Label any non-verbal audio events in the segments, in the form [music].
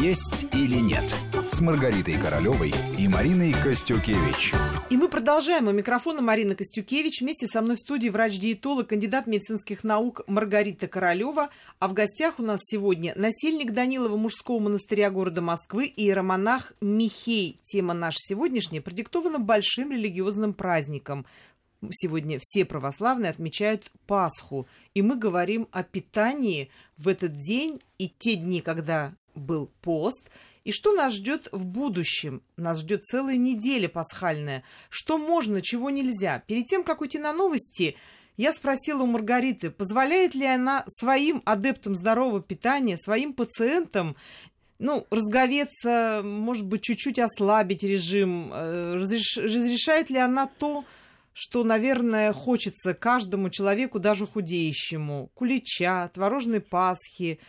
«Есть или нет» с Маргаритой Королевой и Мариной Костюкевич. И мы продолжаем. У микрофона Марина Костюкевич. Вместе со мной в студии врач-диетолог, кандидат медицинских наук Маргарита Королева. А в гостях у нас сегодня насельник Данилова мужского монастыря города Москвы и иеромонах Михей. Тема наша сегодняшняя продиктована большим религиозным праздником сегодня все православные отмечают Пасху. И мы говорим о питании в этот день и те дни, когда был пост. И что нас ждет в будущем? Нас ждет целая неделя пасхальная. Что можно, чего нельзя? Перед тем, как уйти на новости, я спросила у Маргариты, позволяет ли она своим адептам здорового питания, своим пациентам ну, разговеться, может быть, чуть-чуть ослабить режим? Э, разреш... Разрешает ли она то, что, наверное, хочется каждому человеку, даже худеющему. Кулича, творожной пасхи,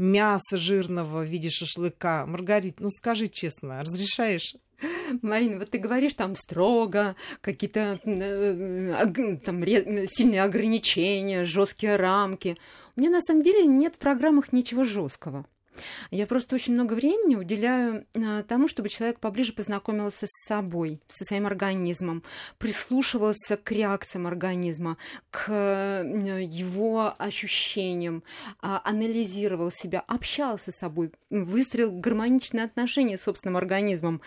мяса жирного в виде шашлыка. Маргарит, ну скажи честно, разрешаешь? Марина, вот ты говоришь там строго, какие-то э, там сильные ограничения, жесткие рамки. У меня на самом деле нет в программах ничего жесткого. Я просто очень много времени уделяю а, тому, чтобы человек поближе познакомился с собой, со своим организмом, прислушивался к реакциям организма, к его ощущениям, а, анализировал себя, общался с собой, выстроил гармоничные отношения с собственным организмом.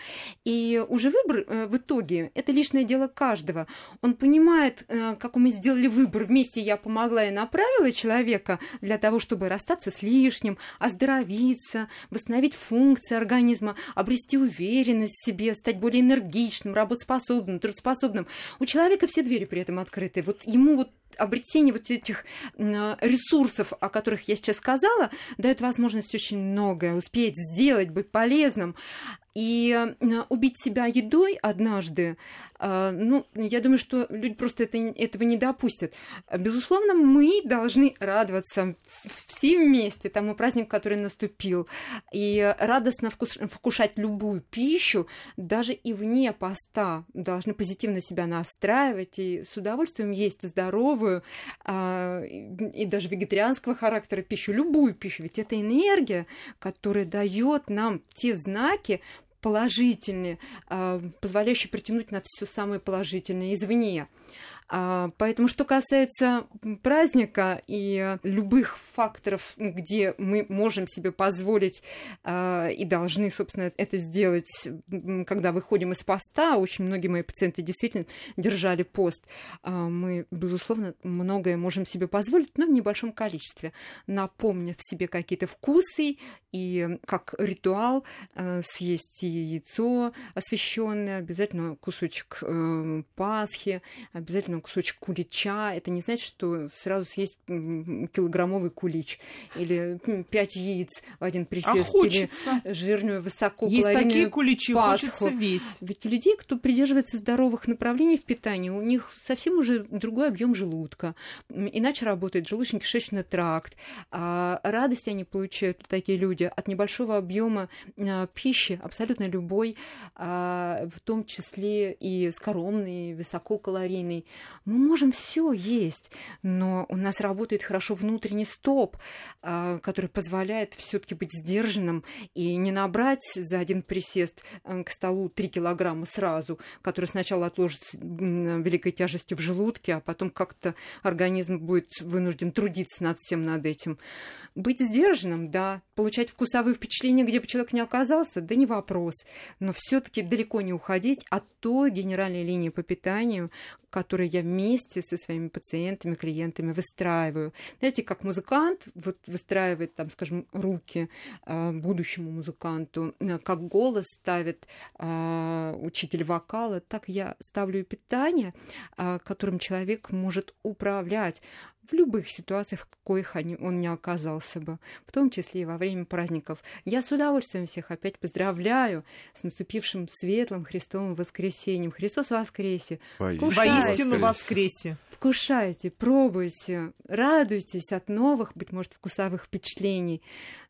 И уже выбор э, в итоге – это личное дело каждого. Он понимает, э, как мы сделали выбор вместе, я помогла и направила человека для того, чтобы расстаться с лишним, оздоровить, восстановиться, восстановить функции организма, обрести уверенность в себе, стать более энергичным, работоспособным, трудоспособным. У человека все двери при этом открыты. Вот ему вот обретение вот этих ресурсов, о которых я сейчас сказала, дает возможность очень многое успеть сделать, быть полезным. И убить себя едой однажды, ну, я думаю, что люди просто это, этого не допустят. Безусловно, мы должны радоваться все вместе тому празднику, который наступил, и радостно вкус, вкушать любую пищу, даже и вне поста, должны позитивно себя настраивать и с удовольствием есть здоровую а, и даже вегетарианского характера пищу, любую пищу, ведь это энергия, которая дает нам те знаки, положительные, а, позволяющие притянуть на все самое положительное извне. А, поэтому, что касается праздника и любых факторов, где мы можем себе позволить а, и должны, собственно, это сделать, когда выходим из поста, очень многие мои пациенты действительно держали пост, а, мы, безусловно, многое можем себе позволить, но в небольшом количестве, напомнив себе какие-то вкусы и как ритуал съесть яйцо освященное, обязательно кусочек э, Пасхи, обязательно кусочек кулича. Это не значит, что сразу съесть килограммовый кулич или пять яиц в один присест. А или жирную, высоко Есть такие куличи, пасху. весь. Ведь у людей, кто придерживается здоровых направлений в питании, у них совсем уже другой объем желудка. Иначе работает желудочно-кишечный тракт. А радость они получают, такие люди, от небольшого объема а, пищи, абсолютно любой, а, в том числе и скоромный, высококалорийный. Мы можем все есть, но у нас работает хорошо внутренний стоп, а, который позволяет все-таки быть сдержанным и не набрать за один присест э, к столу 3 килограмма сразу, который сначала отложится великой тяжестью в желудке, а потом как-то организм будет вынужден трудиться над всем над этим. Быть сдержанным, да, получать вкусовые впечатления, где бы человек не оказался, да не вопрос, но все-таки далеко не уходить от той генеральной линии по питанию, которые я вместе со своими пациентами, клиентами выстраиваю. Знаете, как музыкант вот выстраивает, там, скажем, руки э, будущему музыканту, э, как голос ставит э, учитель вокала, так я ставлю питание, э, которым человек может управлять в любых ситуациях, в коих он не оказался бы, в том числе и во время праздников. Я с удовольствием всех опять поздравляю с наступившим светлым Христовым воскресением. Христос воскресе! Воистину воскресе! Предвкушайте, пробуйте, радуйтесь от новых, быть может, вкусовых впечатлений.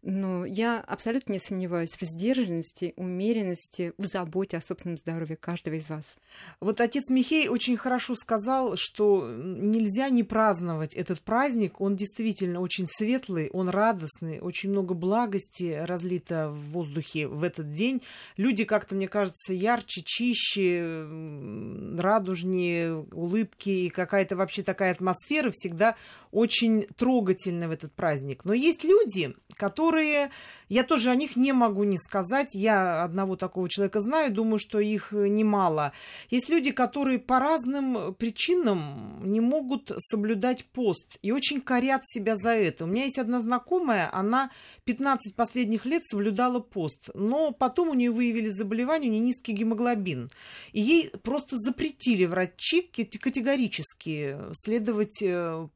Но я абсолютно не сомневаюсь в сдержанности, умеренности, в заботе о собственном здоровье каждого из вас. Вот отец Михей очень хорошо сказал, что нельзя не праздновать этот праздник. Он действительно очень светлый, он радостный, очень много благости разлито в воздухе в этот день. Люди как-то, мне кажется, ярче, чище, радужнее, улыбки и какая-то вообще такая атмосфера всегда очень трогательная в этот праздник. Но есть люди, которые, я тоже о них не могу не сказать, я одного такого человека знаю, думаю, что их немало. Есть люди, которые по разным причинам не могут соблюдать пост и очень корят себя за это. У меня есть одна знакомая, она 15 последних лет соблюдала пост, но потом у нее выявили заболевание, у нее низкий гемоглобин. И ей просто запретили врачи категорически следовать э,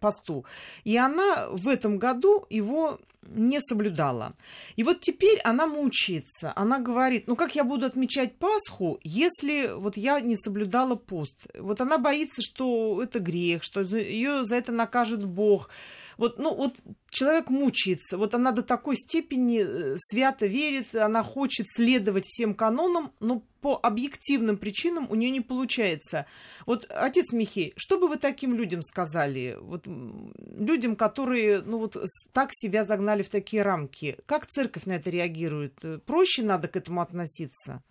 посту. И она в этом году его не соблюдала. И вот теперь она мучается. Она говорит, ну как я буду отмечать Пасху, если вот я не соблюдала пост? Вот она боится, что это грех, что ее за это накажет Бог. Вот, ну, вот человек мучается. Вот она до такой степени э, свято верит, она хочет следовать всем канонам, но по объективным причинам у нее не получается. Вот, отец Михей, что бы вы таким людям сказали? Вот людям, которые, ну вот, так себя загнали в такие рамки. Как церковь на это реагирует? Проще надо к этому относиться?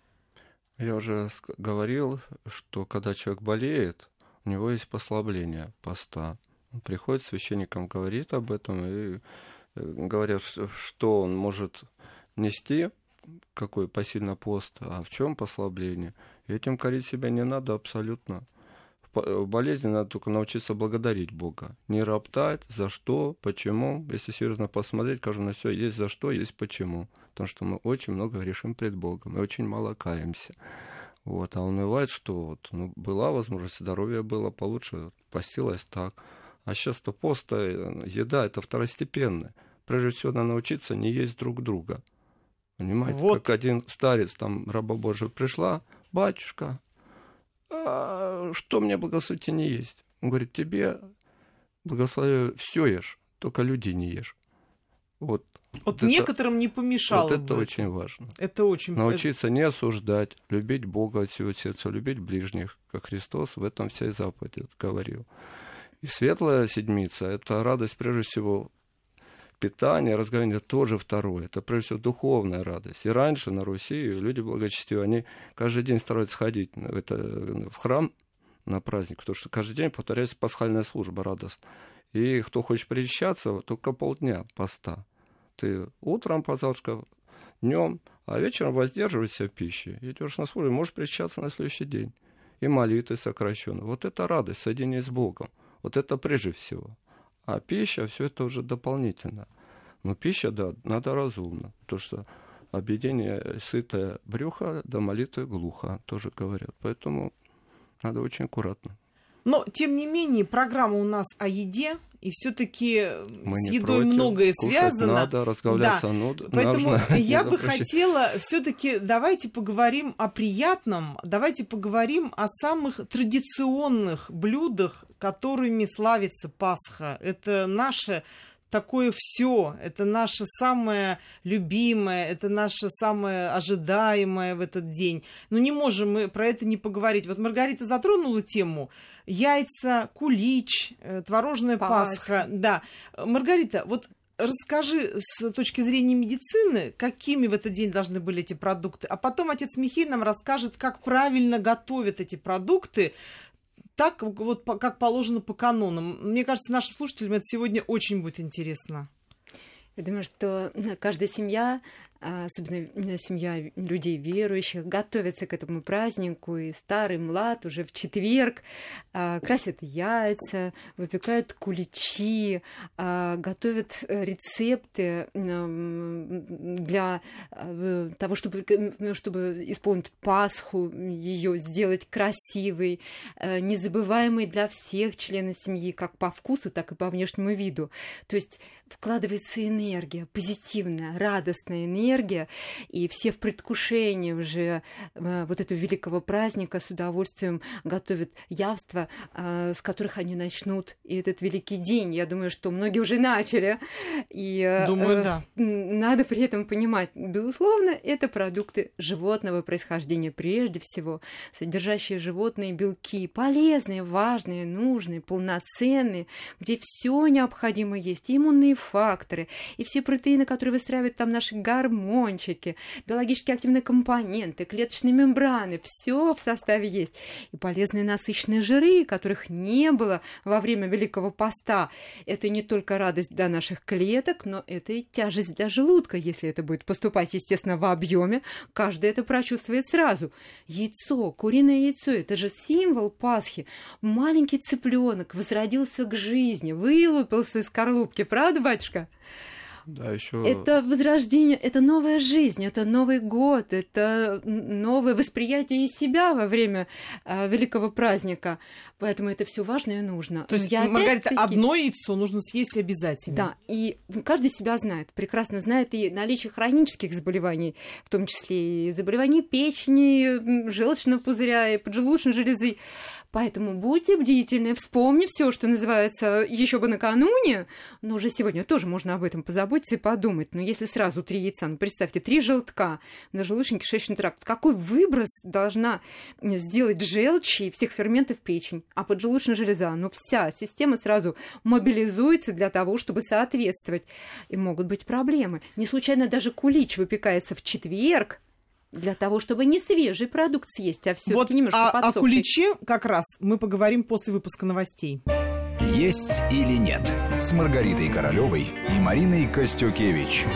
Я уже говорил, что когда человек болеет, у него есть послабление поста приходит священникам, говорит об этом и э, говорят, что он может нести, какой посильно пост, а в чем послабление. Этим корить себя не надо абсолютно. В болезни надо только научиться благодарить Бога. Не роптать, за что, почему. Если серьезно посмотреть, кажется, на все есть за что, есть почему. Потому что мы очень много грешим пред Богом и очень мало каемся. Вот. А унывает, что вот, ну, была возможность, здоровье было получше, постилась так. А сейчас-то пост, э, еда это второстепенное. Прежде всего, надо научиться не есть друг друга. Понимаете, вот. как один старец, там, раба Божия пришла, батюшка, а что мне благословите не есть? Он говорит, тебе благословляю все ешь, только людей не ешь. Вот. Вот это, некоторым не помешало. Вот это бы. очень важно. Это очень Научиться не осуждать, любить Бога от всего сердца, любить ближних, как Христос в этом вся и заповедь говорил. И светлая седмица – это радость, прежде всего, питания, разговаривания тоже второе. Это, прежде всего, духовная радость. И раньше на Руси люди благочестивые, они каждый день стараются ходить в, это, в храм на праздник, потому что каждый день повторяется пасхальная служба радость. И кто хочет причащаться, только полдня поста. Ты утром позавтракал, днем, а вечером воздерживайся в пище. Идешь на службу, можешь причащаться на следующий день. И молитвы сокращены. Вот это радость, соединение с Богом. Вот это прежде всего. А пища, все это уже дополнительно. Но пища, да, надо разумно. Потому что объедение сытое брюха до молитвы глухо, тоже говорят. Поэтому надо очень аккуратно. Но, тем не менее, программа у нас о еде, и все-таки с едой против. многое Кушать связано. Надо разговляться, да. ну, Поэтому нужно, [laughs] я бы хотела все-таки давайте поговорим о приятном, давайте поговорим о самых традиционных блюдах, которыми славится Пасха. Это наше такое все. Это наше самое любимое, это наше самое ожидаемое в этот день. Но не можем мы про это не поговорить. Вот Маргарита затронула тему яйца, кулич, э, творожная Пасха. Пасха. Да. Маргарита, вот расскажи с точки зрения медицины, какими в этот день должны были эти продукты, а потом отец Михей нам расскажет, как правильно готовят эти продукты, так вот как положено по канонам. Мне кажется, нашим слушателям это сегодня очень будет интересно. Я думаю, что каждая семья особенно э, семья людей верующих, готовится к этому празднику, и старый, млад уже в четверг а, красят яйца, выпекают куличи, а, готовят э, рецепты для э, того, чтобы, чтобы исполнить Пасху, ее сделать красивой, незабываемой для всех членов семьи, как по вкусу, так и по внешнему виду. То есть вкладывается энергия, позитивная, радостная энергия, и все в предвкушении уже э, вот этого великого праздника с удовольствием готовят явства, э, с которых они начнут и этот великий день. Я думаю, что многие уже начали. И, э, думаю, да. Надо при этом понимать, безусловно, это продукты животного происхождения прежде всего, содержащие животные белки, полезные, важные, нужные, полноценные, где все необходимо есть, и иммунные факторы, и все протеины, которые выстраивают там наши гормончики, биологически активные компоненты, клеточные мембраны, все в составе есть. И полезные насыщенные жиры, которых не было во время Великого Поста. Это не только радость для наших клеток, но это и тяжесть для желудка, если это будет поступать, естественно, в объеме. Каждый это прочувствует сразу. Яйцо, куриное яйцо, это же символ Пасхи. Маленький цыпленок возродился к жизни, вылупился из скорлупки, правда, батюшка? Да, еще... Это возрождение, это новая жизнь, это Новый год, это новое восприятие себя во время э, великого праздника. Поэтому это все важно и нужно. То есть, я Маргарита, одно яйцо нужно съесть обязательно. Да, и каждый себя знает, прекрасно знает и наличие хронических заболеваний, в том числе и заболеваний печени, желчного пузыря и поджелудочной железы. Поэтому будьте бдительны, вспомни все, что называется, еще бы накануне, но уже сегодня тоже можно об этом позаботиться и подумать. Но если сразу три яйца, ну представьте, три желтка на желудочно-кишечный тракт, какой выброс должна сделать желчи и всех ферментов печень, а поджелудочная железа, ну вся система сразу мобилизуется для того, чтобы соответствовать. И могут быть проблемы. Не случайно даже кулич выпекается в четверг, для того, чтобы не свежий продукт съесть, а все-таки вот, немножко а, О куличе как раз мы поговорим после выпуска новостей. Есть или нет с Маргаритой Королевой и Мариной Костюкевич.